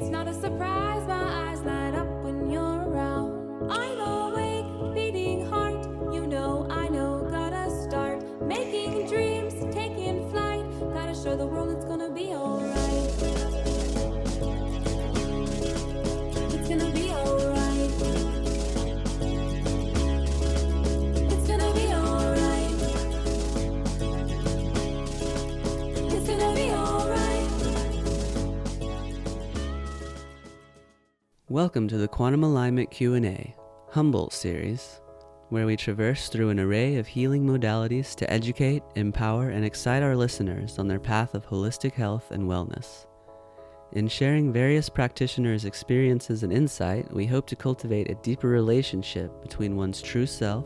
It's not a Welcome to the Quantum Alignment Q&A, Humboldt series, where we traverse through an array of healing modalities to educate, empower, and excite our listeners on their path of holistic health and wellness. In sharing various practitioners' experiences and insight, we hope to cultivate a deeper relationship between one's true self,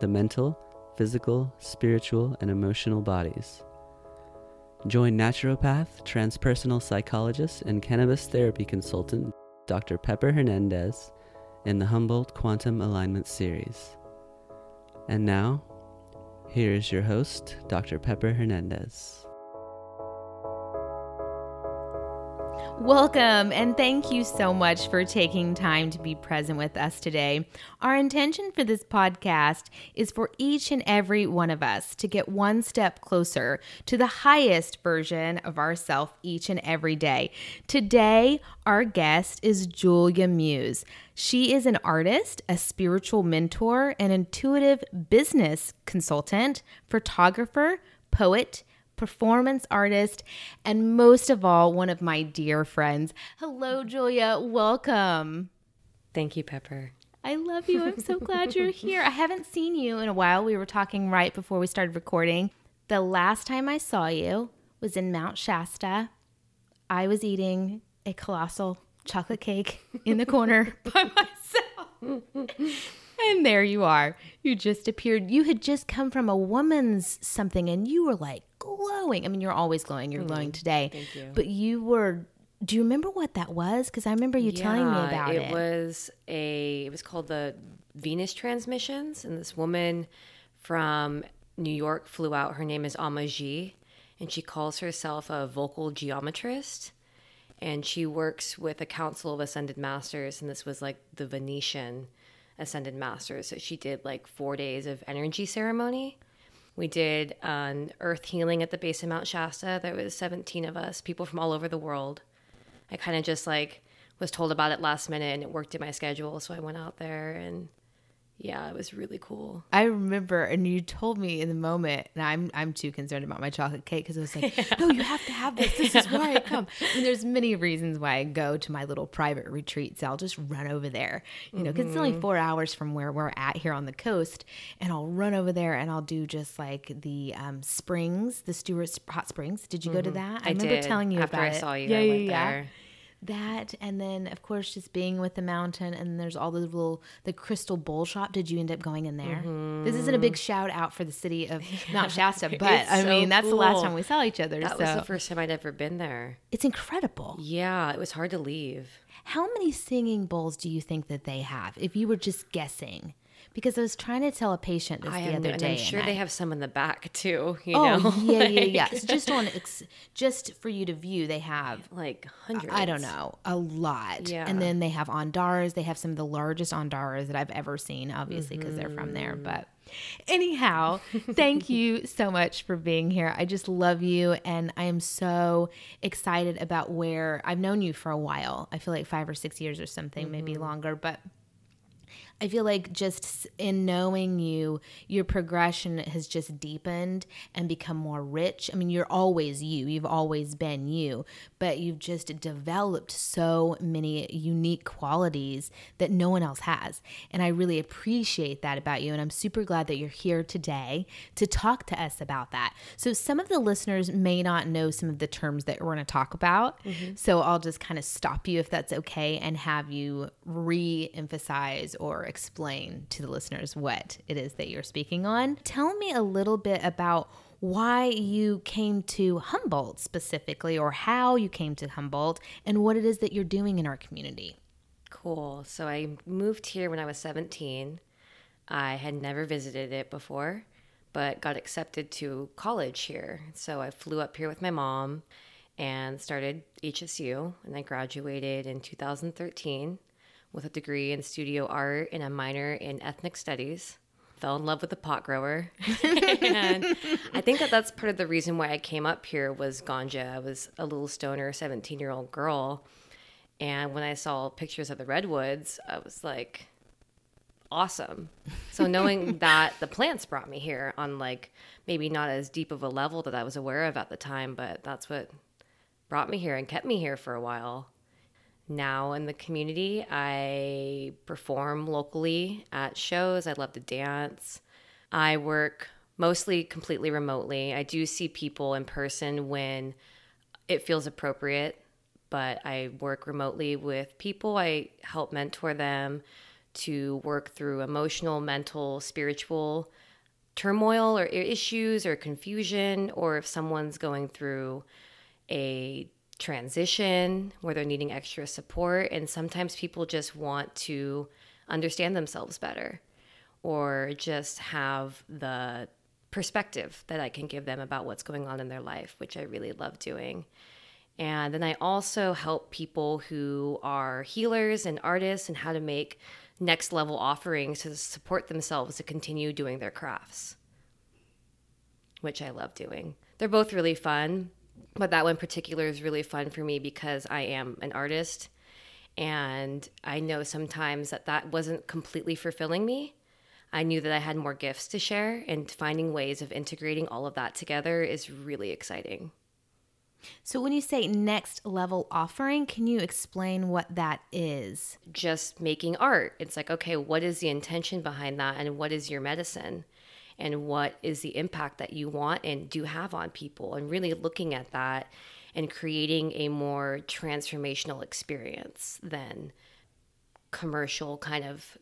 the mental, physical, spiritual, and emotional bodies. Join naturopath, transpersonal psychologist, and cannabis therapy consultant Dr. Pepper Hernandez in the Humboldt Quantum Alignment Series. And now, here is your host, Dr. Pepper Hernandez. Welcome, and thank you so much for taking time to be present with us today. Our intention for this podcast is for each and every one of us to get one step closer to the highest version of ourself each and every day. Today, our guest is Julia Muse. She is an artist, a spiritual mentor, an intuitive business consultant, photographer, poet, performance artist, and most of all, one of my dear friends. Hello, Julia. Welcome. Thank you, Pepper. I love you. I'm so glad you're here. I haven't seen you in a while. We were talking right before we started recording. The last time I saw you was in Mount Shasta. I was eating a colossal chocolate cake in the corner by myself. and there you are. You just appeared. You had just come from a woman's something and you were like glowing. I mean, you're always glowing. You're mm-hmm. glowing today. Thank you. But you were do you remember what that was? Because I remember you telling me about it. it was a it was called the Venus transmissions, and this woman from New York flew out. Her name is Amaji, and she calls herself a vocal geometrist. And she works with a council of ascended masters, and this was like the Venusian ascended masters. So she did like four days of energy ceremony. We did an earth healing at the base of Mount Shasta. There was 17 of us, people from all over the world. I kind of just like was told about it last minute and it worked in my schedule. So I went out there and yeah, it was really cool. I remember, and you told me in the moment, and I'm I'm too concerned about my chocolate cake because I was like, yeah. no, you have to have this. This is why I come. And there's many reasons why I go to my little private retreats. I'll just run over there, you know, because mm-hmm. it's only mm-hmm. four hours from where we're at here on the coast, and I'll run over there and I'll do just like the um, springs, the Stewart Hot Springs. Did you mm-hmm. go to mm-hmm. that? I, I remember did. telling you After about I it. saw you. Yeah, yeah, yeah. There that and then of course just being with the mountain and there's all the little the crystal bowl shop. Did you end up going in there? Mm-hmm. this isn't a big shout out for the city of mount shasta but i so mean that's cool. the last time we saw each other that so. was the first time i'd ever been there. It's incredible. Yeah it was hard to leave. How many singing bowls do you think that they have if you were just guessing because I was trying to tell a patient this I the other day. I'm sure they have some in the back too. You oh know? yeah, yeah, yeah. So just on just for you to view, they have like hundreds. I don't know, a lot. Yeah. And then they have andaras. They have some of the largest andaras that I've ever seen, obviously because mm-hmm. they're from there. Mm-hmm. But anyhow, thank you so much for being here. I just love you, and I am so excited about where I've known you for a while. I feel like five or six years or something, mm-hmm. maybe longer, but I feel like just in knowing you, your progression has just deepened and become more rich. I mean, you're always you, you've always been you, but you've just developed so many unique qualities that no one else has. And I really appreciate that about you. And I'm super glad that you're here today to talk to us about that. So, some of the listeners may not know some of the terms that we're going to talk about. Mm-hmm. So, I'll just kind of stop you if that's okay and have you re emphasize or explain to the listeners what it is that you're speaking on. Tell me a little bit about why you came to Humboldt specifically, or how you came to Humboldt, and what it is that you're doing in our community. Cool. So I moved here when I was 17. I had never visited it before, but got accepted to college here. So I flew up here with my mom and started HSU, and I graduated in 2013 with a degree in studio art and a minor in ethnic studies. Fell in love with the pot grower. and I think that that's part of the reason why I came up here was ganja. I was a little stoner 17 year old girl. And when I saw pictures of the redwoods, I was like, awesome. So knowing that the plants brought me here on like maybe not as deep of a level that I was aware of at the time, but that's what brought me here and kept me here for a while now in the community. I perform locally at shows. I love to dance. I work mostly completely remotely. I do see people in person when it feels appropriate, but I work remotely with people. I help mentor them to work through emotional, mental, spiritual turmoil or issues or confusion, or if someone's going through a transition where they're needing extra support. And sometimes people just want to understand themselves better or just have the perspective that I can give them about what's going on in their life, which I really love doing. And then I also help people who are healers and artists and how to make next level offerings to support themselves to continue doing their crafts, which I love doing. They're both really fun, but that one particular is really fun for me because I am an artist and I know sometimes that that wasn't completely fulfilling me. I knew that I had more gifts to share, and finding ways of integrating all of that together is really exciting. So, when you say next level offering, can you explain what that is? Just making art. It's like, okay, what is the intention behind that, and what is your medicine? And what is the impact that you want and do have on people? And really looking at that and creating a more transformational experience than commercial kind of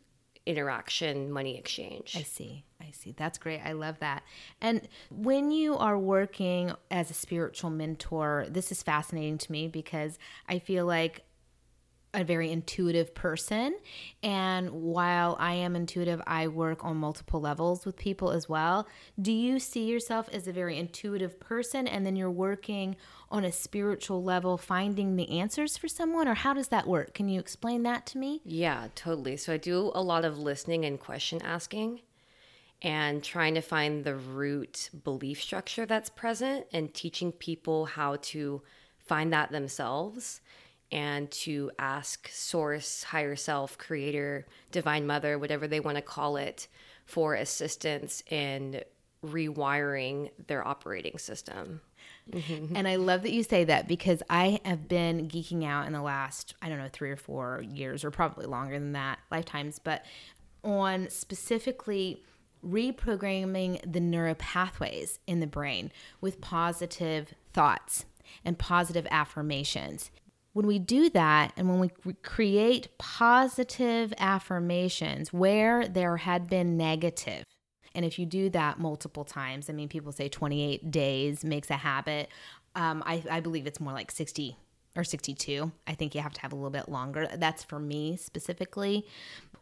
interaction money exchange. I see. I see. That's great. I love that. And when you are working as a spiritual mentor, this is fascinating to me because I feel like a very intuitive person. And while I am intuitive, I work on multiple levels with people as well. Do you see yourself as a very intuitive person and then you're working on a spiritual level, finding the answers for someone? Or how does that work? Can you explain that to me? Yeah, totally. So I do a lot of listening and question asking and trying to find the root belief structure that's present and teaching people how to find that themselves and to ask source, higher self, creator, divine mother, whatever they want to call it, for assistance in rewiring their operating system. Mm-hmm. And I love that you say that because I have been geeking out in the last, I don't know, three or four years, or probably longer than that, lifetimes, but on specifically reprogramming the neuropathways in the brain with positive thoughts and positive affirmations when we do that and when we create positive affirmations where there had been negative, and if you do that multiple times, I mean, people say 28 days makes a habit. Um, I, I believe it's more like 60 or 62. I think you have to have a little bit longer. That's for me specifically.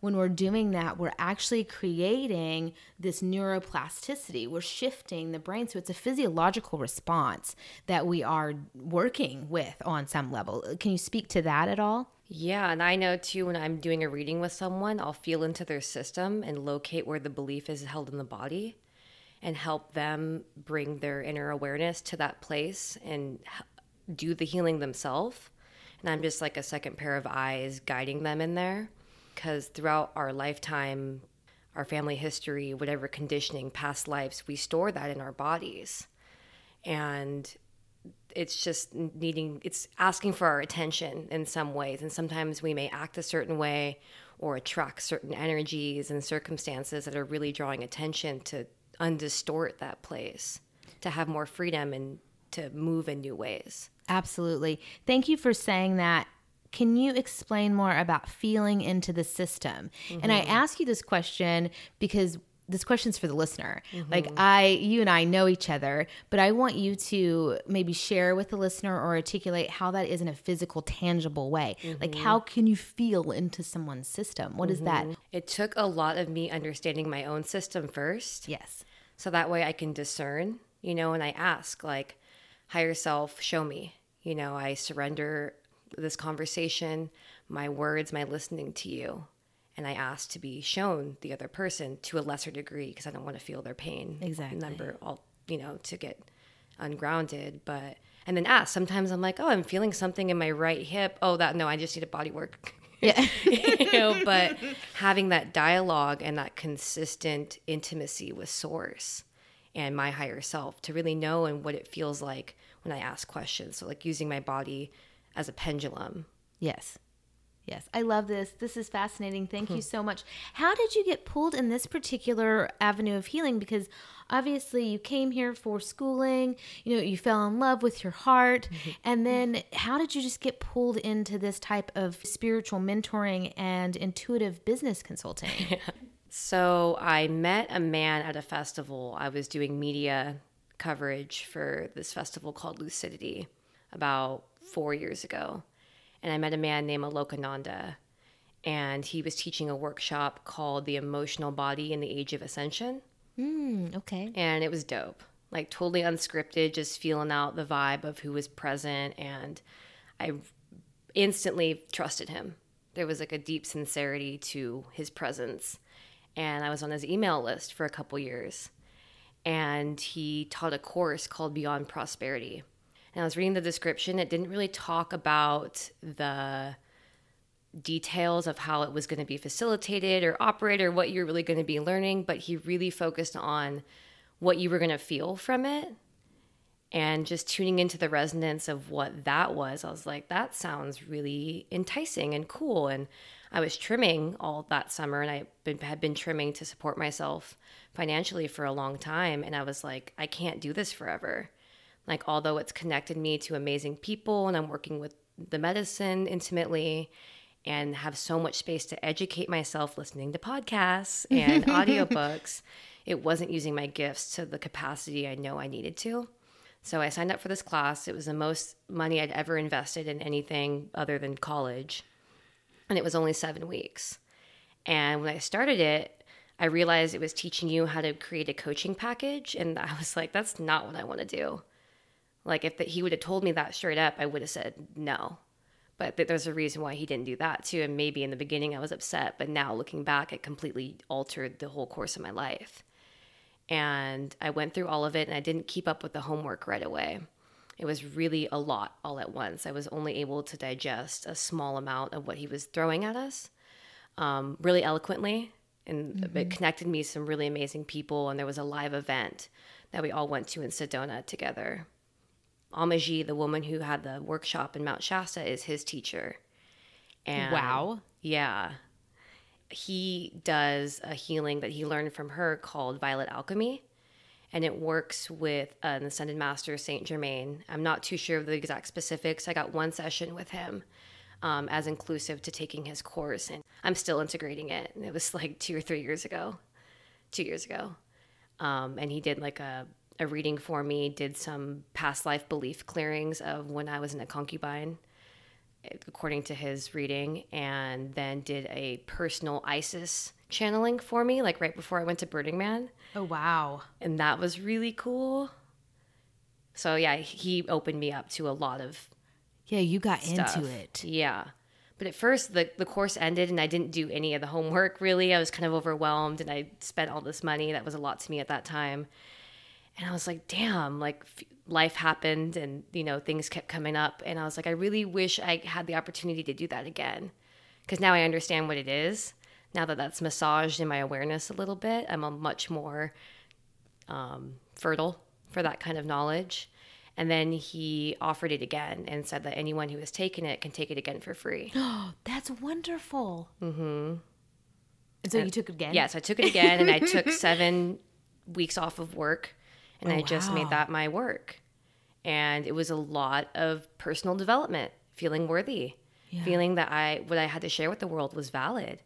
When we're doing that, we're actually creating this neuroplasticity. We're shifting the brain. So it's a physiological response that we are working with on some level. Can you speak to that at all? Yeah, and I know too when I'm doing a reading with someone, I'll feel into their system and locate where the belief is held in the body and help them bring their inner awareness to that place and do the healing themselves. And I'm just like a second pair of eyes guiding them in there. Because throughout our lifetime, our family history, whatever conditioning, past lives, we store that in our bodies. And it's just needing, it's asking for our attention in some ways. And sometimes we may act a certain way or attract certain energies and circumstances that are really drawing attention to undistort that place, to have more freedom and to move in new ways. Absolutely. Thank you for saying that. Can you explain more about feeling into the system? Mm-hmm. And I mm-hmm. ask you this question because this question's for the listener. Mm-hmm. Like I you and I know each other, but I want you to maybe share with the listener or articulate how that is in a physical tangible way. Mm-hmm. Like how can you feel into someone's system? What is that? Mm-hmm. It took a lot of me understanding my own system first. Yes. So that way I can discern, you know, and I ask like higher self, show me. You know, I surrender this conversation, my words, my listening to you. And I ask to be shown the other person to a lesser degree because I don't want to feel their pain. Exactly. Number all, you know, to get ungrounded. But, and then ask. Sometimes I'm like, oh, I'm feeling something in my right hip. Oh, that, no, I just need a body work. Yeah. you know, but having that dialogue and that consistent intimacy with source and my higher self to really know and what it feels like when I ask questions. So like using my body as a pendulum. Yes. Yes, I love this. This is fascinating. Thank you so much. How did you get pulled in this particular avenue of healing? Because obviously you came here for schooling, you know, you fell in love with your heart. Mm-hmm. And then how did you just get pulled into this type of spiritual mentoring and intuitive business consulting? Yeah. So I met a man at a festival. I was doing media coverage for this festival called Lucidity about four years ago and I met a man named Alokananda, and he was teaching a workshop called The Emotional Body in the Age of Ascension. Mm, okay. And it was dope. Like totally unscripted, just feeling out the vibe of who was present. And I instantly trusted him. There was like a deep sincerity to his presence. And I was on his email list for a couple years. And he taught a course called Beyond Prosperity and I was reading the description. It didn't really talk about the details of how it was going to be facilitated or operated or what you're really going to be learning, but he really focused on what you were going to feel from it and just tuning into the resonance of what that was. I was like, that sounds really enticing and cool. And I was trimming all that summer and I been, had been trimming to support myself financially for a long time. And I was like, I can't do this forever. Like, although it's connected me to amazing people and I'm working with the medicine intimately and have so much space to educate myself listening to podcasts and audiobooks, it wasn't using my gifts to the capacity I know I needed to. So I signed up for this class. It was the most money I'd ever invested in anything other than college. And it was only seven weeks. And when I started it, I realized it was teaching you how to create a coaching package. And I was like, that's not what I want to do. Like if the, he would have told me that straight up, I would have said no. But th- there's a reason why he didn't do that too. And maybe in the beginning I was upset, but now looking back, it completely altered the whole course of my life. And I went through all of it and I didn't keep up with the homework right away. It was really a lot all at once. I was only able to digest a small amount of what he was throwing at us um, really eloquently. And mm-hmm. it connected me to some really amazing people. And there was a live event that we all went to in Sedona together. Amaji, the woman who had the workshop in Mount Shasta, is his teacher. And wow. Yeah. He does a healing that he learned from her called Violet Alchemy. And it works with an ascended master, Saint Germain. I'm not too sure of the exact specifics. I got one session with him um, as inclusive to taking his course, and I'm still integrating it. And it was like two or three years ago, two years ago. Um, and he did like a a reading for me, did some past life belief clearings of when I was in a concubine, according to his reading, and then did a personal Isis channeling for me, like right before I went to Burning Man. Oh, wow. And that was really cool. So, yeah, he opened me up to a lot of. Yeah, you got stuff. into it. Yeah. But at first, the, the course ended and I didn't do any of the homework really. I was kind of overwhelmed and I spent all this money. That was a lot to me at that time and I was like, damn, like life happened and, you know, things kept coming up. And I was like, I really wish I had the opportunity to do that again. Because now I understand what it is. Now that that's massaged in my awareness a little bit, I'm a much more um, fertile for that kind of knowledge. And then he offered it again and said that anyone who has taken it can take it again for free. Oh, that's wonderful. Mm-hmm. And so and, you took it again? Yes, I took it again and I took seven weeks off of work and oh, I just made that my work. And it was a lot of personal development, feeling worthy, yeah. feeling that I what I had to share with the world was valid.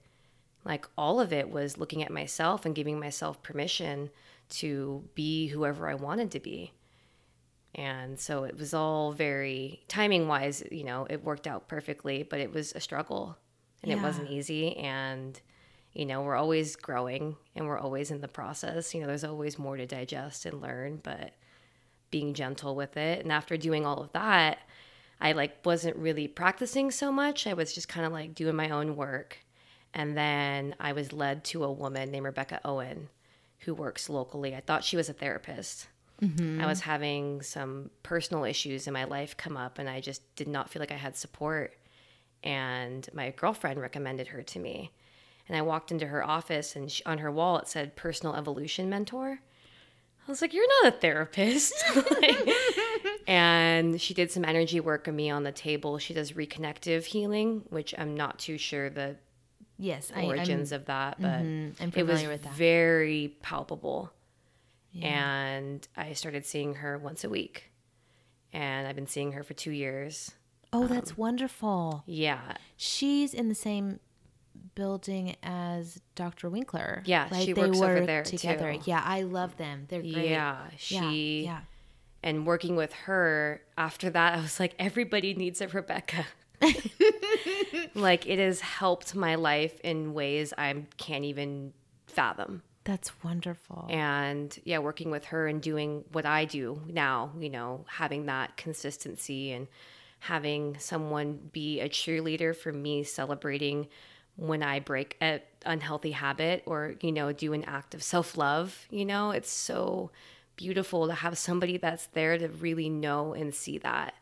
Like all of it was looking at myself and giving myself permission to be whoever I wanted to be. And so it was all very timing wise, you know, it worked out perfectly, but it was a struggle and yeah. it wasn't easy and you know, we're always growing and we're always in the process. You know, there's always more to digest and learn, but being gentle with it. And after doing all of that, I like wasn't really practicing so much. I was just kind of like doing my own work. And then I was led to a woman named Rebecca Owen who works locally. I thought she was a therapist. Mm-hmm. I was having some personal issues in my life come up and I just did not feel like I had support. And my girlfriend recommended her to me. And I walked into her office, and she, on her wall it said "Personal Evolution Mentor." I was like, You're not a therapist. like, and she did some energy work on me on the table. She does reconnective healing, which I'm not too sure the yes origins I, of that, but mm-hmm, it was very palpable. Yeah. And I started seeing her once a week. And I've been seeing her for two years. Oh, that's um, wonderful. Yeah. She's in the same building as Dr. Winkler. Yeah, right? she they works over there together. Too. Yeah, I love them. They're great. Yeah, she. Yeah, yeah. And working with her after that, I was like, everybody needs a Rebecca. like it has helped my life in ways I can't even fathom. That's wonderful. And yeah, working with her and doing what I do now, you know, having that consistency and having someone be a cheerleader for me, celebrating when I break an unhealthy habit or, you know, do an act of self love. You know, it's so beautiful to have somebody that's there to really know and see that.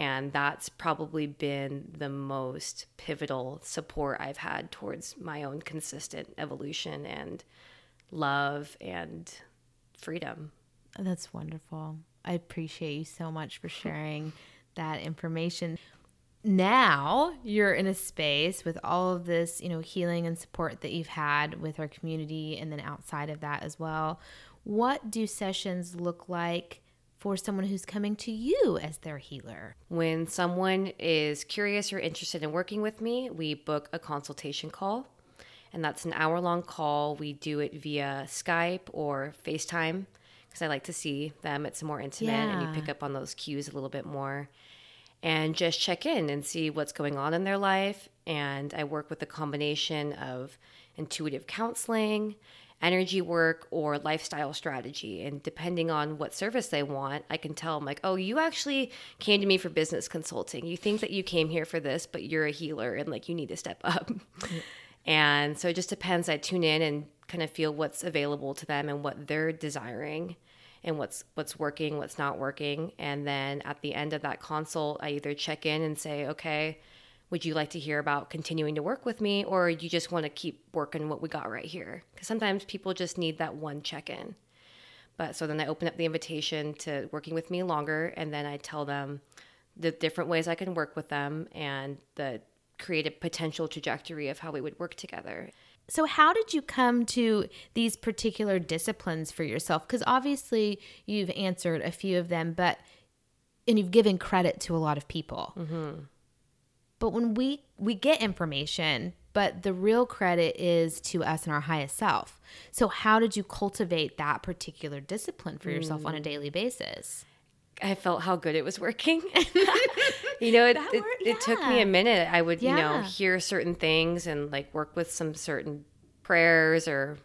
And that's probably been the most pivotal support I've had towards my own consistent evolution and love and freedom. That's wonderful. I appreciate you so much for sharing that information. Now you're in a space with all of this, you know, healing and support that you've had with our community and then outside of that as well. What do sessions look like for someone who's coming to you as their healer? When someone is curious or interested in working with me, we book a consultation call and that's an hour long call. We do it via Skype or FaceTime because I like to see them. It's more intimate yeah. and you pick up on those cues a little bit more. And just check in and see what's going on in their life. And I work with a combination of intuitive counseling, energy work, or lifestyle strategy. And depending on what service they want, I can tell them, like, oh, you actually came to me for business consulting. You think that you came here for this, but you're a healer and like you need to step up. And so it just depends. I tune in and kind of feel what's available to them and what they're desiring and what's what's working, what's not working. And then at the end of that consult, I either check in and say, "Okay, would you like to hear about continuing to work with me or you just want to keep working what we got right here?" Cuz sometimes people just need that one check-in. But so then I open up the invitation to working with me longer and then I tell them the different ways I can work with them and the creative potential trajectory of how we would work together. So, how did you come to these particular disciplines for yourself? Because obviously you've answered a few of them, but and you've given credit to a lot of people. Mm-hmm. But when we we get information, but the real credit is to us and our highest self. So, how did you cultivate that particular discipline for yourself mm. on a mm. daily basis? I felt how good it was working. you know, it, it, yeah. it, took me a minute. I would, yeah. you know, hear certain things and like work with some certain prayers or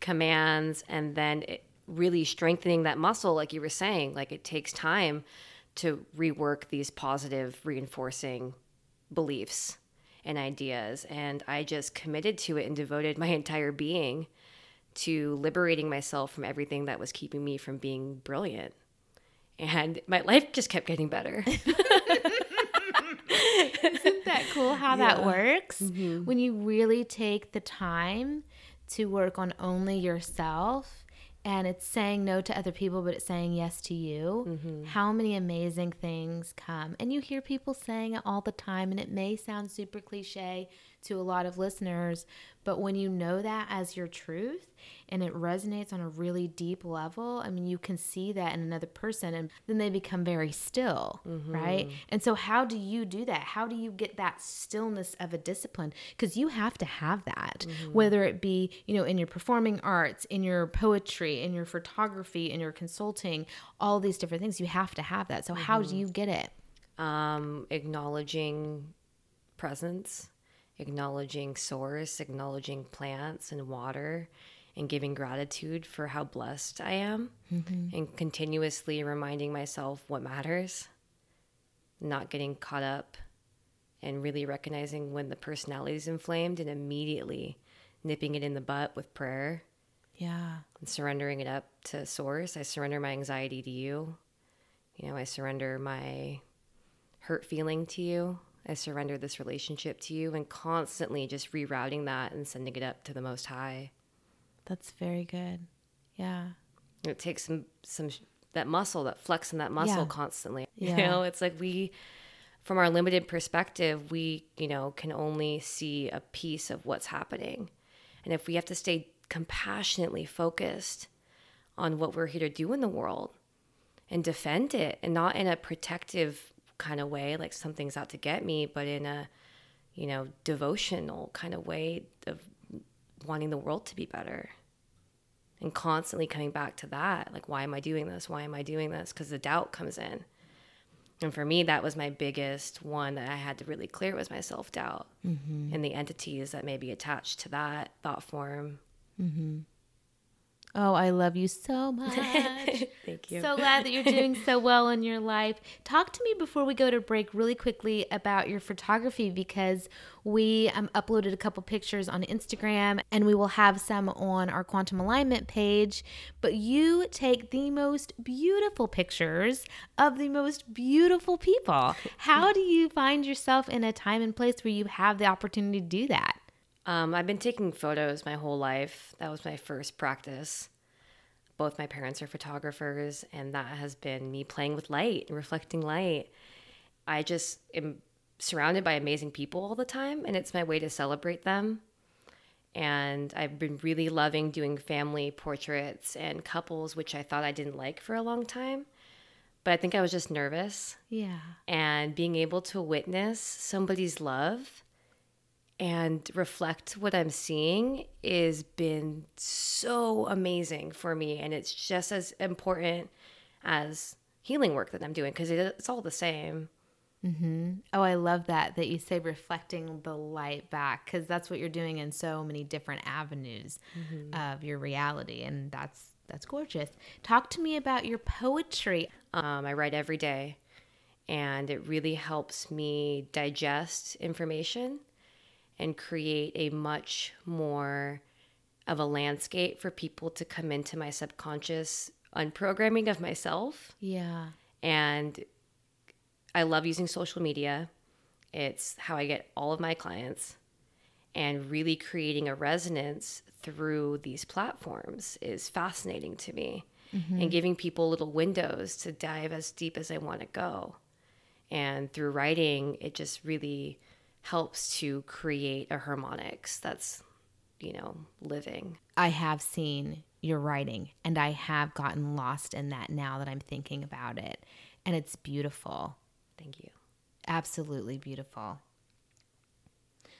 commands, and then it, really strengthening that muscle, like you were saying. Like it takes time to rework these positive, reinforcing beliefs and ideas. And I just committed to it and devoted my entire being to liberating myself from everything that was keeping me from being brilliant and my life just kept getting better. Isn't that cool how yeah. that works? Mm-hmm. When you really take the time to work on only yourself and it's saying no to other people, but it's saying yes to you. Mm-hmm. How many amazing things come? And you hear people saying it all the time, and it may sound super cliche to a lot of listeners, but when you know that as your truth and it resonates on a really deep level, I mean, you can see that in another person and then they become very still, mm-hmm. right? And so, how do you do that? How do you get that stillness of a discipline? Because you have to have that, mm-hmm. whether it be, you know, in your performing arts, in your poetry, in your photography, in your consulting, all these different things, you have to have that. So, mm-hmm. how do mm-hmm. you get it? Um, acknowledging presence acknowledging source, acknowledging plants and water, and giving gratitude for how blessed I am, mm-hmm. and continuously reminding myself what matters, not getting caught up, and really recognizing when the personality is inflamed and immediately nipping it in the butt with prayer. Yeah. And surrendering it up to source. I surrender my anxiety to you. You know, I surrender my hurt feeling to you. I surrender this relationship to you and constantly just rerouting that and sending it up to the most high. That's very good. Yeah. It takes some some that muscle, that flex in that muscle yeah. constantly. Yeah. You know, it's like we from our limited perspective, we, you know, can only see a piece of what's happening. And if we have to stay compassionately focused on what we're here to do in the world and defend it and not in a protective kind of way like something's out to get me, but in a, you know, devotional kind of way of wanting the world to be better. And constantly coming back to that like why am i doing this? Why am i doing this? Because the doubt comes in. And for me that was my biggest one that i had to really clear was my self-doubt. Mm-hmm. and the entities that may be attached to that thought form. Mm-hmm. Oh, I love you so much. Thank you. So glad that you're doing so well in your life. Talk to me before we go to break really quickly about your photography because we um, uploaded a couple pictures on Instagram and we will have some on our quantum alignment page. But you take the most beautiful pictures of the most beautiful people. How do you find yourself in a time and place where you have the opportunity to do that? Um, I've been taking photos my whole life. That was my first practice. Both my parents are photographers, and that has been me playing with light and reflecting light. I just am surrounded by amazing people all the time, and it's my way to celebrate them. And I've been really loving doing family portraits and couples, which I thought I didn't like for a long time. But I think I was just nervous. Yeah. And being able to witness somebody's love and reflect what I'm seeing is been so amazing for me. And it's just as important as healing work that I'm doing because it's all the same. Mm-hmm. Oh, I love that that you say reflecting the light back because that's what you're doing in so many different avenues mm-hmm. of your reality, and that's that's gorgeous. Talk to me about your poetry. Um, I write every day, and it really helps me digest information and create a much more of a landscape for people to come into my subconscious unprogramming of myself. Yeah. And I love using social media. It's how I get all of my clients. And really creating a resonance through these platforms is fascinating to me. Mm-hmm. And giving people little windows to dive as deep as I want to go. And through writing, it just really helps to create a harmonics that's, you know, living. I have seen your writing and I have gotten lost in that now that I'm thinking about it. And it's beautiful. Thank you. Absolutely beautiful.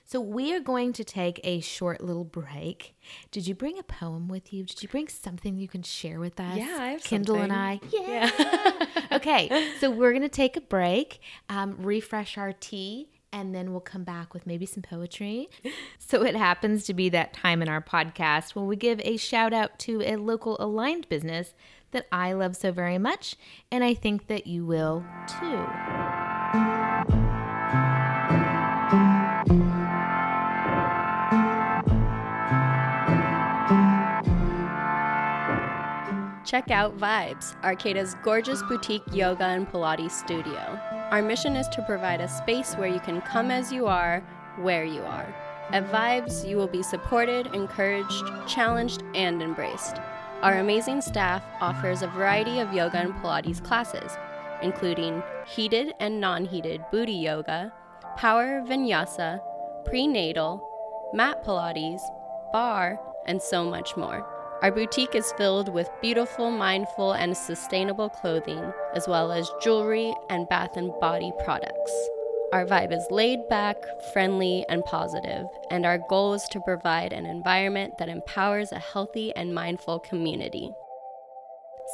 So, we are going to take a short little break. Did you bring a poem with you? Did you bring something you can share with us? Yeah, I have Kindle something. and I. Yeah. yeah. okay, so we're going to take a break, um, refresh our tea, and then we'll come back with maybe some poetry. so it happens to be that time in our podcast when we give a shout out to a local aligned business that I love so very much, and I think that you will too. Check out Vibes, Arcata's gorgeous boutique yoga and Pilates studio. Our mission is to provide a space where you can come as you are, where you are. At Vibes, you will be supported, encouraged, challenged, and embraced. Our amazing staff offers a variety of yoga and Pilates classes, including heated and non heated booty yoga, power vinyasa, prenatal, mat Pilates, barre, and so much more. Our boutique is filled with beautiful, mindful, and sustainable clothing, as well as jewelry and bath and body products. Our vibe is laid back, friendly, and positive, and our goal is to provide an environment that empowers a healthy and mindful community.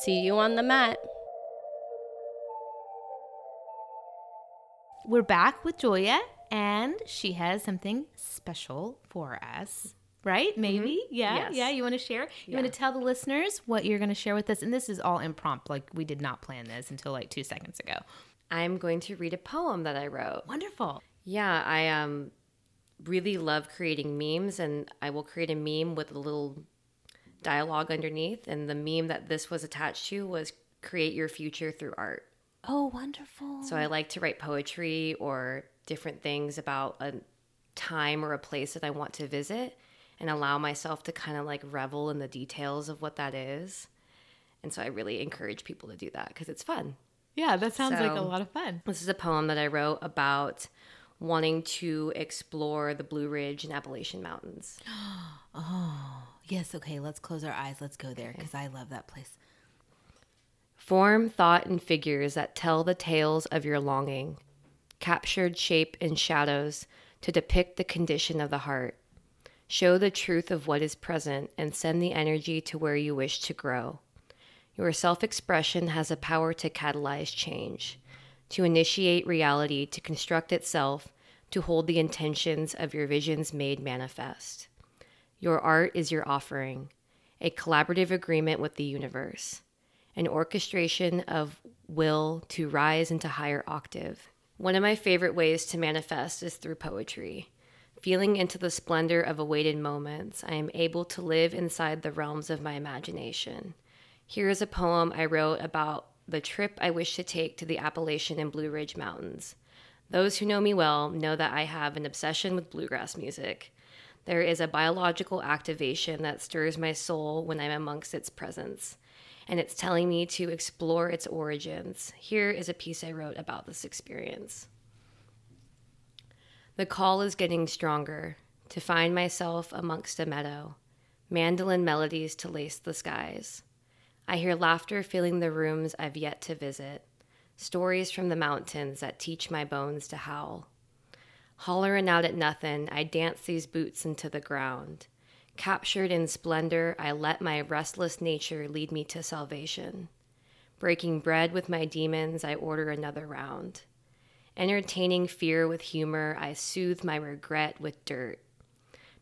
See you on the mat. We're back with Julia, and she has something special for us right? Mm-hmm. Maybe. Mm-hmm. Yeah. Yes. Yeah. You want to share? You yeah. want to tell the listeners what you're going to share with us? And this is all impromptu. Like we did not plan this until like two seconds ago. I'm going to read a poem that I wrote. Wonderful. Yeah. I um, really love creating memes, and I will create a meme with a little dialogue underneath. And the meme that this was attached to was create your future through art. Oh, wonderful. So I like to write poetry or different things about a time or a place that I want to visit and allow myself to kind of like revel in the details of what that is. And so I really encourage people to do that because it's fun. Yeah, that sounds so, like a lot of fun. This is a poem that I wrote about wanting to explore the Blue Ridge and Appalachian Mountains. oh, yes. Okay, let's close our eyes. Let's go there because okay. I love that place. Form thought and figures that tell the tales of your longing, captured shape and shadows to depict the condition of the heart. Show the truth of what is present and send the energy to where you wish to grow. Your self expression has a power to catalyze change, to initiate reality, to construct itself, to hold the intentions of your visions made manifest. Your art is your offering, a collaborative agreement with the universe, an orchestration of will to rise into higher octave. One of my favorite ways to manifest is through poetry. Feeling into the splendor of awaited moments, I am able to live inside the realms of my imagination. Here is a poem I wrote about the trip I wish to take to the Appalachian and Blue Ridge Mountains. Those who know me well know that I have an obsession with bluegrass music. There is a biological activation that stirs my soul when I'm amongst its presence, and it's telling me to explore its origins. Here is a piece I wrote about this experience. The call is getting stronger to find myself amongst a meadow, mandolin melodies to lace the skies. I hear laughter filling the rooms I've yet to visit, stories from the mountains that teach my bones to howl. Hollering out at nothing, I dance these boots into the ground. Captured in splendor, I let my restless nature lead me to salvation. Breaking bread with my demons, I order another round. Entertaining fear with humor, I soothe my regret with dirt.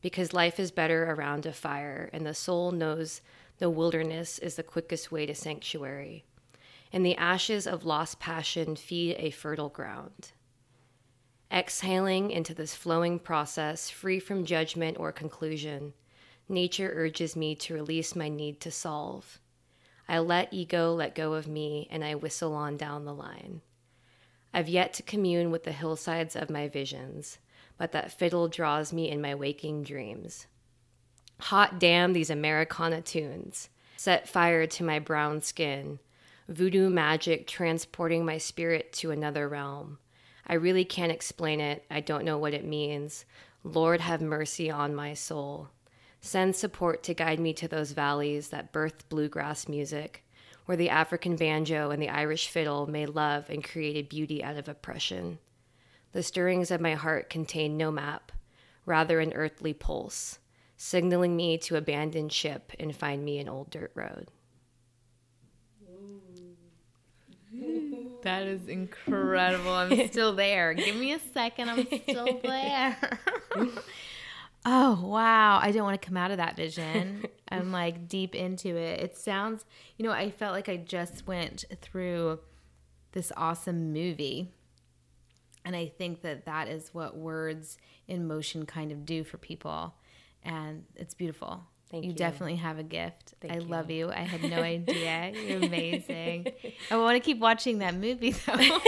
Because life is better around a fire, and the soul knows the wilderness is the quickest way to sanctuary. And the ashes of lost passion feed a fertile ground. Exhaling into this flowing process, free from judgment or conclusion, nature urges me to release my need to solve. I let ego let go of me, and I whistle on down the line. I've yet to commune with the hillsides of my visions, but that fiddle draws me in my waking dreams. Hot damn these Americana tunes. Set fire to my brown skin. Voodoo magic transporting my spirit to another realm. I really can't explain it. I don't know what it means. Lord, have mercy on my soul. Send support to guide me to those valleys that birthed bluegrass music, where the African banjo and the Irish fiddle made love and created beauty out of oppression. The stirrings of my heart contain no map, rather an earthly pulse, signaling me to abandon ship and find me an old dirt road. That is incredible. I'm still there. Give me a second. I'm still there. Oh, wow. I don't want to come out of that vision. I'm like deep into it. It sounds, you know, I felt like I just went through this awesome movie. And I think that that is what words in motion kind of do for people. And it's beautiful. Thank you. You definitely have a gift. Thank I you. love you. I had no idea. You're amazing. I want to keep watching that movie though.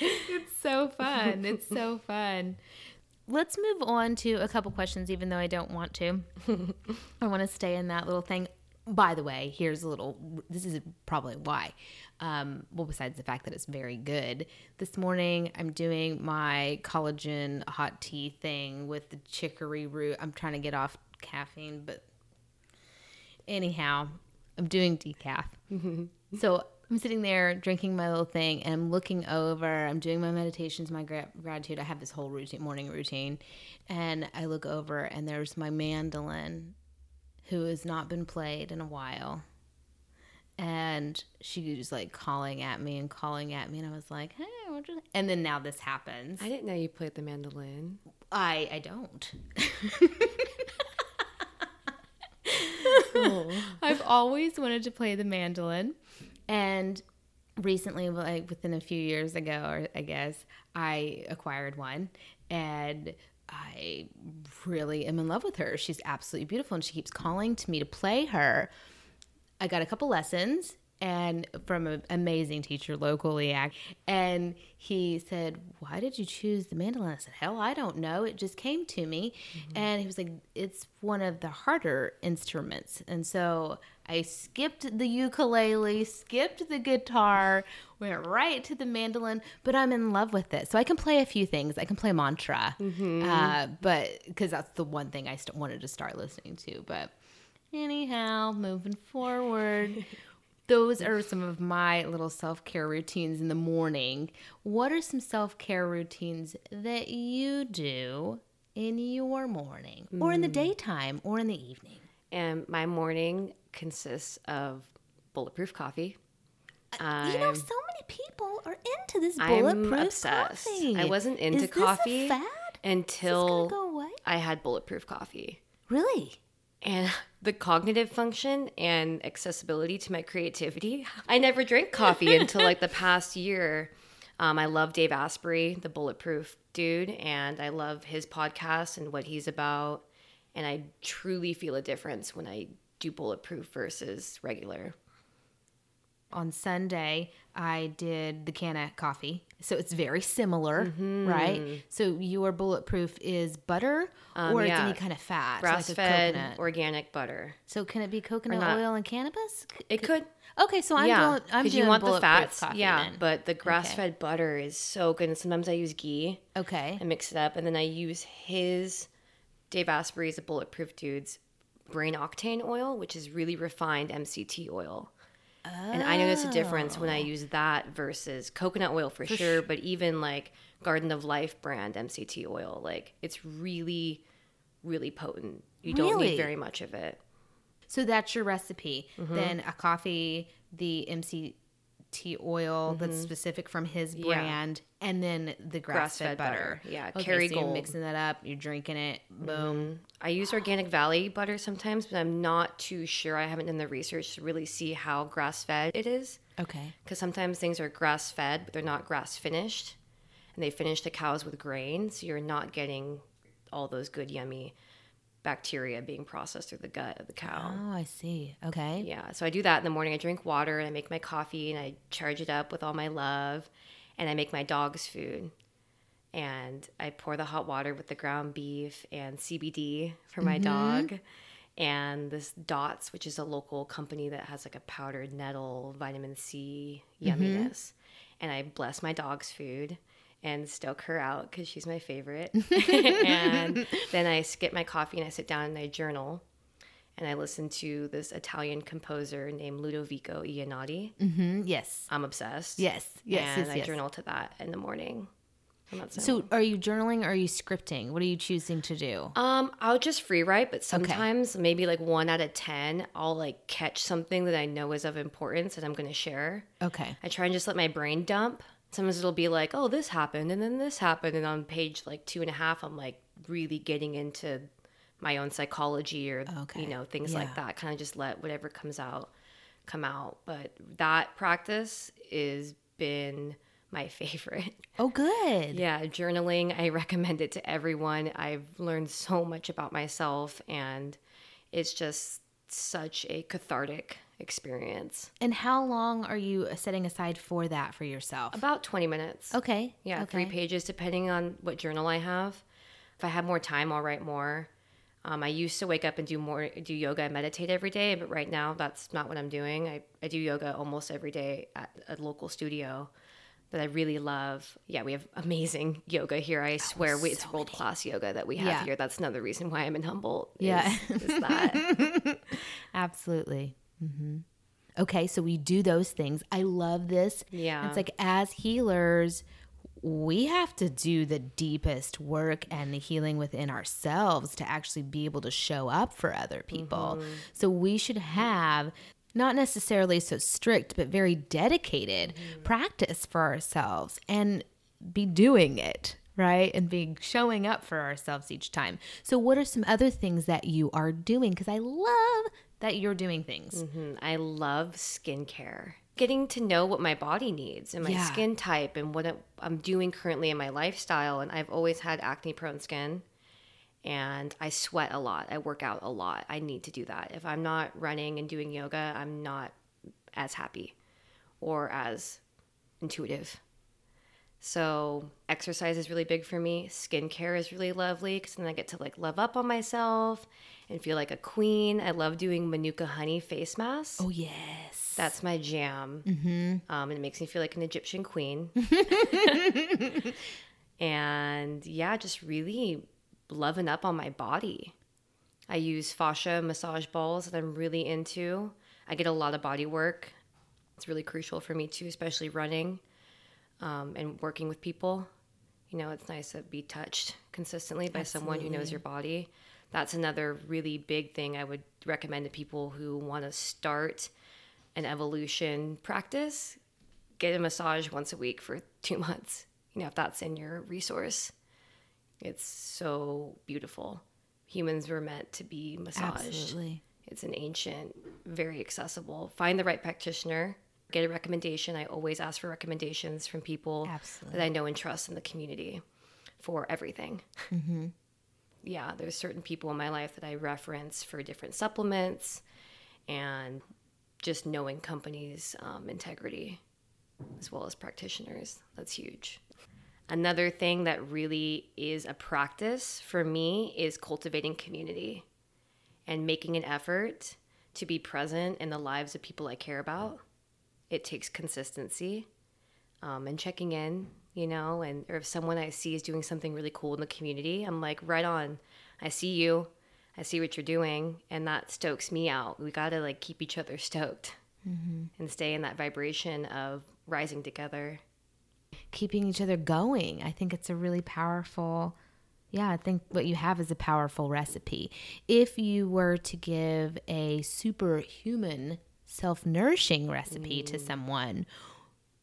it's so fun. It's so fun let's move on to a couple questions, even though I don't want to. I want to stay in that little thing. By the way, here's a little. This is probably why. Um, well, besides the fact that it's very good. This morning, I'm doing my collagen hot tea thing with the chicory root. I'm trying to get off caffeine, but anyhow, I'm doing decaf. so I'm sitting there drinking my little thing and I'm looking over. I'm doing my meditations, my gra- gratitude. I have this whole routine, morning routine. And I look over and there's my mandolin who has not been played in a while. And she was like calling at me and calling at me. And I was like, hey, what you... and then now this happens. I didn't know you played the mandolin. I, I don't. I've always wanted to play the mandolin. And recently, like within a few years ago, or I guess, I acquired one and I really am in love with her. She's absolutely beautiful and she keeps calling to me to play her. I got a couple lessons and from an amazing teacher locally. And he said, Why did you choose the mandolin? I said, Hell, I don't know. It just came to me. Mm-hmm. And he was like, It's one of the harder instruments. And so I skipped the ukulele, skipped the guitar, went right to the mandolin, but I'm in love with it. So I can play a few things. I can play mantra, mm-hmm. uh, but because that's the one thing I st- wanted to start listening to. But anyhow, moving forward. those are some of my little self care routines in the morning. What are some self care routines that you do in your morning, or in the mm. daytime, or in the evening? And my morning consists of bulletproof coffee. Uh, you know, so many people are into this bulletproof I'm obsessed. coffee. I wasn't into Is coffee until I had bulletproof coffee. Really? And the cognitive function and accessibility to my creativity. I never drank coffee until like the past year. Um, I love Dave Asprey, the bulletproof dude, and I love his podcast and what he's about. And I truly feel a difference when I do bulletproof versus regular. On Sunday, I did the canna coffee. So it's very similar, mm-hmm. right? So your bulletproof is butter um, or yeah. it's any kind of fat. grass like fed organic butter. So can it be coconut oil and cannabis? It could. Okay, so I'm yeah, doing I'm doing you want the fats. Yeah, then. but the grass fed okay. butter is so good. And sometimes I use ghee. Okay. I mix it up and then I use his Dave Asprey's a bulletproof dude's brain octane oil, which is really refined MCT oil. Oh. And I notice a difference when I oh. use that versus coconut oil for, for sure, sh- but even like Garden of Life brand MCT oil, like it's really, really potent. You don't need very much of it. So that's your recipe. Mm-hmm. Then a coffee, the MCT oil mm-hmm. that's specific from his brand. And then the grass fed butter. butter. Yeah, okay, Kerrygold. So you're mixing that up. You're drinking it. Boom. Mm-hmm. I use Organic Valley butter sometimes, but I'm not too sure. I haven't done the research to really see how grass fed it is. Okay. Because sometimes things are grass fed, but they're not grass finished, and they finish the cows with grain, so you're not getting all those good yummy bacteria being processed through the gut of the cow. Oh, I see. Okay. Yeah. So I do that in the morning. I drink water and I make my coffee and I charge it up with all my love and I make my dog's food. And I pour the hot water with the ground beef and CBD for my mm-hmm. dog and this Dots, which is a local company that has like a powdered nettle vitamin C mm-hmm. yumminess. Mm-hmm. And I bless my dog's food and stoke her out because she's my favorite. and then I skip my coffee and I sit down and I journal. And I listen to this Italian composer named Ludovico Einaudi. Mm-hmm. Yes. I'm obsessed. Yes. Yes. And yes, I yes. journal to that in the morning. So, are you journaling or are you scripting? What are you choosing to do? Um, I'll just free write, but sometimes okay. maybe like one out of ten, I'll like catch something that I know is of importance that I'm going to share. Okay. I try and just let my brain dump sometimes it'll be like, oh, this happened and then this happened. And on page like two and a half, I'm like really getting into my own psychology or, okay. you know, things yeah. like that. Kind of just let whatever comes out come out. But that practice is been my favorite. Oh, good. Yeah, journaling, I recommend it to everyone. I've learned so much about myself and it's just such a cathartic experience. And how long are you uh, setting aside for that for yourself? About 20 minutes. Okay. Yeah, okay. three pages depending on what journal I have. If I have more time, I'll write more. Um, I used to wake up and do more, do yoga and meditate every day, but right now that's not what I'm doing. I, I do yoga almost every day at a local studio that I really love. Yeah, we have amazing yoga here. I swear, so it's world class yoga that we have yeah. here. That's another reason why I'm in Humboldt. Is, yeah, is that absolutely. Mm-hmm. Okay, so we do those things. I love this. Yeah. It's like as healers, we have to do the deepest work and the healing within ourselves to actually be able to show up for other people. Mm-hmm. So we should have not necessarily so strict, but very dedicated mm-hmm. practice for ourselves and be doing it right and being showing up for ourselves each time so what are some other things that you are doing because i love that you're doing things. Mm-hmm. I love skincare. Getting to know what my body needs and my yeah. skin type and what I'm doing currently in my lifestyle. And I've always had acne prone skin and I sweat a lot. I work out a lot. I need to do that. If I'm not running and doing yoga, I'm not as happy or as intuitive. So exercise is really big for me. Skincare is really lovely because then I get to like love up on myself and feel like a queen. I love doing Manuka honey face masks. Oh yes, that's my jam. Mm-hmm. Um, and it makes me feel like an Egyptian queen. and yeah, just really loving up on my body. I use fascia massage balls that I'm really into. I get a lot of body work. It's really crucial for me too, especially running um, and working with people. You know, it's nice to be touched consistently by Absolutely. someone who knows your body. That's another really big thing I would recommend to people who want to start an evolution practice. Get a massage once a week for two months, you know, if that's in your resource. It's so beautiful. Humans were meant to be massaged. Absolutely. It's an ancient, very accessible. Find the right practitioner get a recommendation. I always ask for recommendations from people Absolutely. that I know and trust in the community for everything. Mm-hmm. Yeah, there's certain people in my life that I reference for different supplements and just knowing companies' um, integrity as well as practitioners. That's huge. Another thing that really is a practice for me is cultivating community and making an effort to be present in the lives of people I care about it takes consistency um, and checking in, you know, and or if someone I see is doing something really cool in the community, I'm like, right on. I see you. I see what you're doing, and that stokes me out. We got to like keep each other stoked mm-hmm. and stay in that vibration of rising together. Keeping each other going. I think it's a really powerful. Yeah, I think what you have is a powerful recipe. If you were to give a superhuman self nourishing recipe mm. to someone,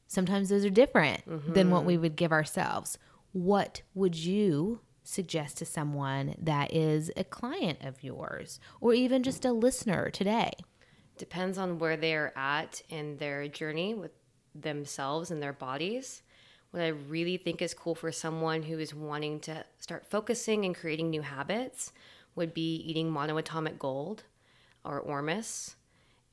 sometimes those are different mm-hmm. than what we mm-hmm. would give ourselves. What would you suggest to someone that is a client of yours or even just a listener today? Depends on where they're at in their journey with themselves and their bodies. What I really think is cool for someone who is wanting to start focusing and creating new habits would be eating monoatomic gold or Ormus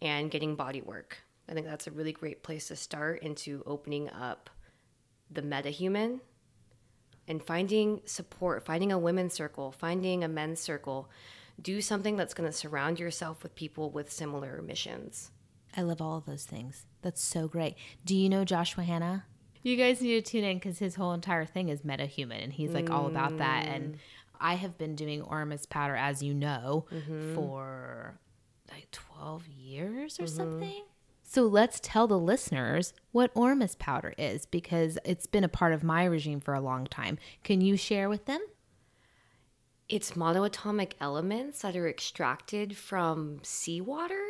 and getting body work. I think that's a really great place to start into opening up the meta human and finding support, finding a women's circle, finding a men's circle. Do something that's going to surround yourself with people with similar missions. I love all of those things. That's so great. Do you know Joshua Hanna? You guys need to tune in because his whole entire thing is meta human and he's like mm. all about that. And mm. I have been doing Ormus powder, as you know, mm-hmm. for like 12 years or mm-hmm. something. So let's tell the listeners what Ormus powder is because it's been a part of my regime for a long time. Can you share with them? It's monoatomic elements that are extracted from seawater.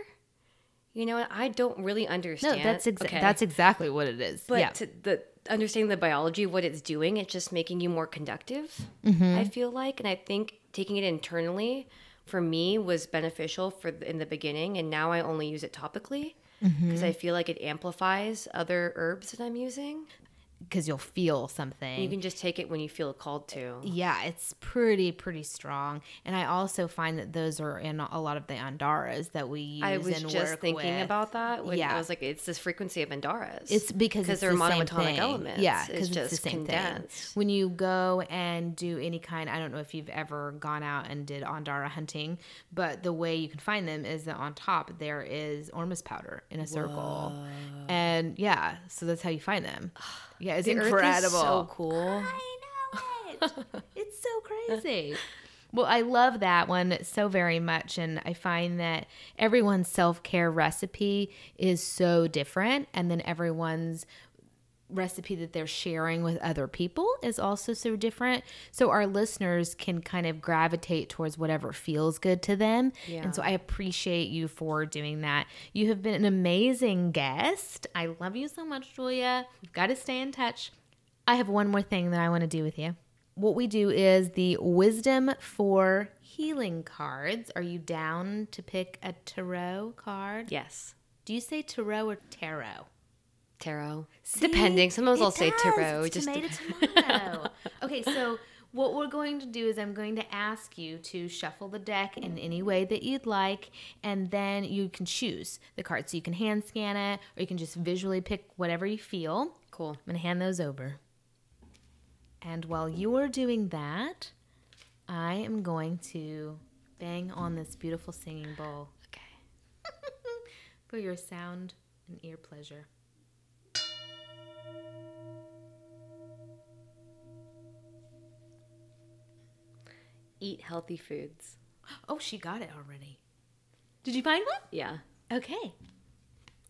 You know, I don't really understand. No, that's exa- okay. that's exactly what it is. But yeah. to the understanding the biology of what it's doing, it's just making you more conductive. Mm-hmm. I feel like, and I think taking it internally for me was beneficial for in the beginning and now I only use it topically because mm-hmm. I feel like it amplifies other herbs that I'm using because you'll feel something. You can just take it when you feel called to. Yeah, it's pretty pretty strong, and I also find that those are in a lot of the andaras that we use. I was just thinking with. about that. When yeah, I was like, it's this frequency of andaras. It's because it's they're the monoatomic elements. Yeah, because it's, it's the same condensed. thing. When you go and do any kind, I don't know if you've ever gone out and did andara hunting, but the way you can find them is that on top there is ormus powder in a circle, Whoa. And yeah, so that's how you find them. Yeah, it's the incredible. so cool. I know it. it's so crazy. Well, I love that one so very much. And I find that everyone's self care recipe is so different. And then everyone's recipe that they're sharing with other people is also so different. So our listeners can kind of gravitate towards whatever feels good to them. Yeah. And so I appreciate you for doing that. You have been an amazing guest. I love you so much, Julia. You've got to stay in touch. I have one more thing that I want to do with you. What we do is the wisdom for healing cards. Are you down to pick a tarot card? Yes. Do you say tarot or tarot? Tarot. See, Depending. Sometimes I'll does. say tarot. It's just tomato, tomato. okay, so what we're going to do is I'm going to ask you to shuffle the deck in any way that you'd like, and then you can choose the cards. So you can hand scan it, or you can just visually pick whatever you feel. Cool. I'm going to hand those over. And while you are doing that, I am going to bang on this beautiful singing bowl. Okay. for your sound and ear pleasure. Eat healthy foods. Oh, she got it already. Did you find one? Yeah. Okay.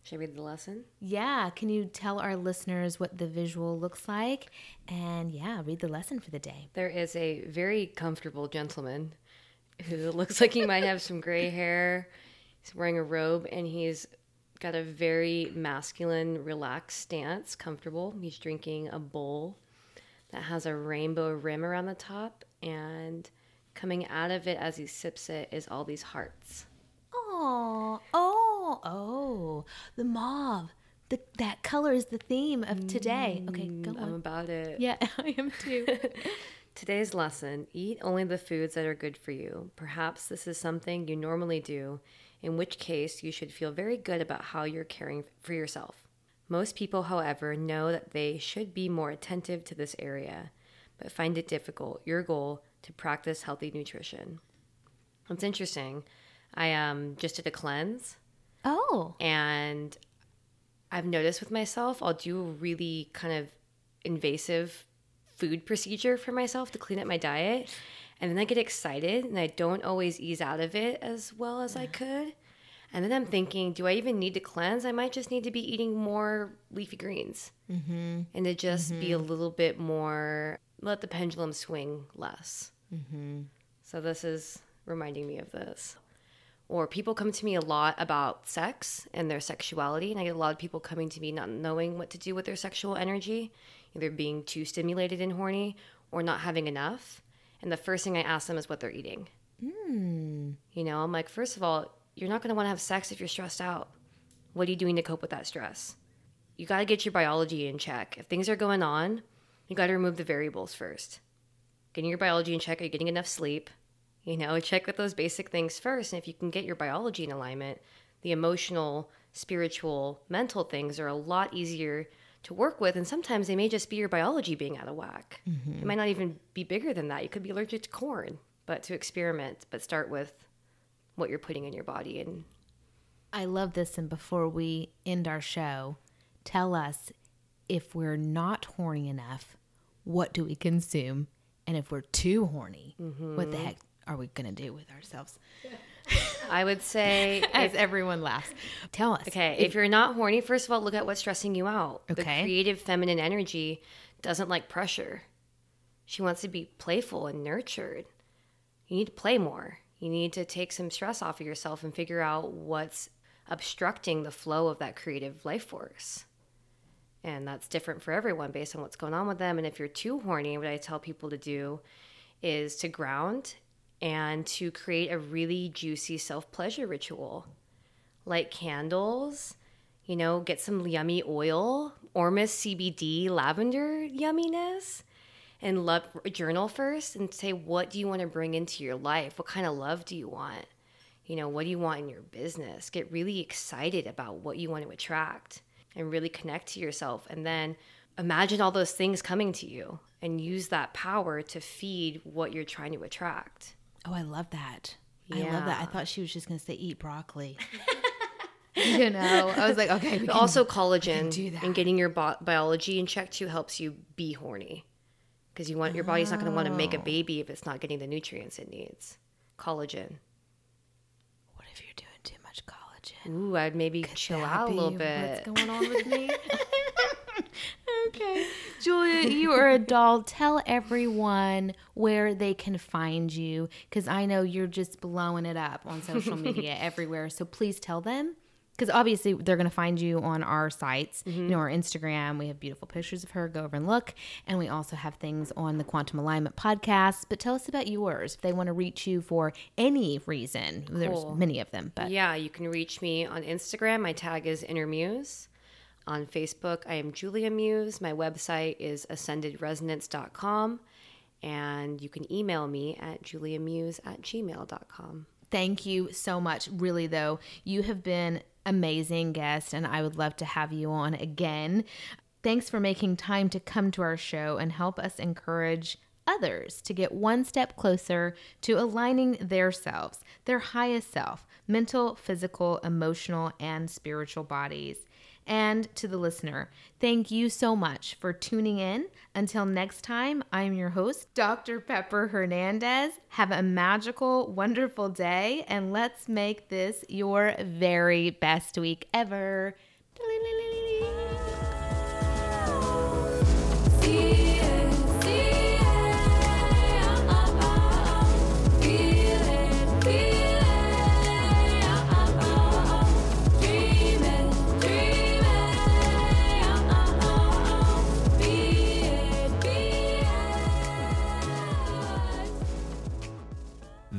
Should I read the lesson? Yeah. Can you tell our listeners what the visual looks like? And yeah, read the lesson for the day. There is a very comfortable gentleman who looks like he might have some gray hair. He's wearing a robe and he's got a very masculine, relaxed stance, comfortable. He's drinking a bowl that has a rainbow rim around the top and coming out of it as he sips it is all these hearts. Oh, oh, oh, the mauve. The, that color is the theme of today. Mm, okay, go I'm on. about it. Yeah, I am too. Today's lesson eat only the foods that are good for you. Perhaps this is something you normally do, in which case you should feel very good about how you're caring for yourself. Most people, however, know that they should be more attentive to this area, but find it difficult. Your goal to practice healthy nutrition. It's interesting. I um, just did a cleanse oh, and I've noticed with myself, I'll do a really kind of invasive food procedure for myself to clean up my diet. And then I get excited and I don't always ease out of it as well as I could. And then I'm thinking, do I even need to cleanse? I might just need to be eating more leafy greens mm-hmm. and to just mm-hmm. be a little bit more, let the pendulum swing less. Mm-hmm. So this is reminding me of this. Or people come to me a lot about sex and their sexuality and i get a lot of people coming to me not knowing what to do with their sexual energy either being too stimulated and horny or not having enough. And the first thing i ask them is what they're eating. Mm. you know i'm like first of all you're not going to want to have sex if you're stressed out. What are you doing to cope with that stress? You got to get your biology in check. If things are going on you got to remove the variables first getting your biology in check are you getting enough sleep you know, check with those basic things first. And if you can get your biology in alignment, the emotional, spiritual, mental things are a lot easier to work with. And sometimes they may just be your biology being out of whack. Mm-hmm. It might not even be bigger than that. You could be allergic to corn, but to experiment, but start with what you're putting in your body. And I love this. And before we end our show, tell us if we're not horny enough, what do we consume? And if we're too horny, mm-hmm. what the heck are we going to do with ourselves? I would say as if, everyone laughs. Tell us. Okay, if, if, you're not horny, first of all, look at what's stressing you out. Okay. The creative feminine energy doesn't like pressure. She wants to be playful and nurtured. You need to play more. You need to take some stress off of yourself and figure out what's obstructing the flow of that creative life force. And that's different for everyone based on what's going on with them. And if you're too horny, what I tell people to do is to ground and to create a really juicy self pleasure ritual. Light candles, you know, get some yummy oil, Ormus CBD lavender yumminess, and love journal first and say, what do you want to bring into your life? What kind of love do you want? You know, what do you want in your business? Get really excited about what you want to attract and really connect to yourself. And then imagine all those things coming to you and use that power to feed what you're trying to attract. Oh, I love that. Yeah. I love that. I thought she was just going to say eat broccoli. you know, I was like, okay. Can, also, collagen and getting your bi- biology in check too helps you be horny because you want your body's not going to want to make a oh. baby if it's not getting the nutrients it needs. Collagen. What if you're doing Ooh, I'd maybe Could chill out a little bit. What's going on with me? okay. Julia, you are a doll. Tell everyone where they can find you because I know you're just blowing it up on social media everywhere. So please tell them because obviously they're going to find you on our sites, mm-hmm. you know, our Instagram. We have beautiful pictures of her. Go over and look. And we also have things on the Quantum Alignment podcast. But tell us about yours if they want to reach you for any reason. Cool. There's many of them. But yeah, you can reach me on Instagram. My tag is Inner Muse. On Facebook, I am Julia Muse. My website is ascendedresonance.com. And you can email me at juliamuse at gmail.com. Thank you so much. Really, though, you have been amazing guest, and I would love to have you on again. Thanks for making time to come to our show and help us encourage others to get one step closer to aligning their selves, their highest self, mental, physical, emotional, and spiritual bodies. And to the listener, thank you so much for tuning in. Until next time, I'm your host, Dr. Pepper Hernandez. Have a magical, wonderful day, and let's make this your very best week ever.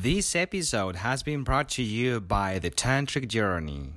This episode has been brought to you by The Tantric Journey.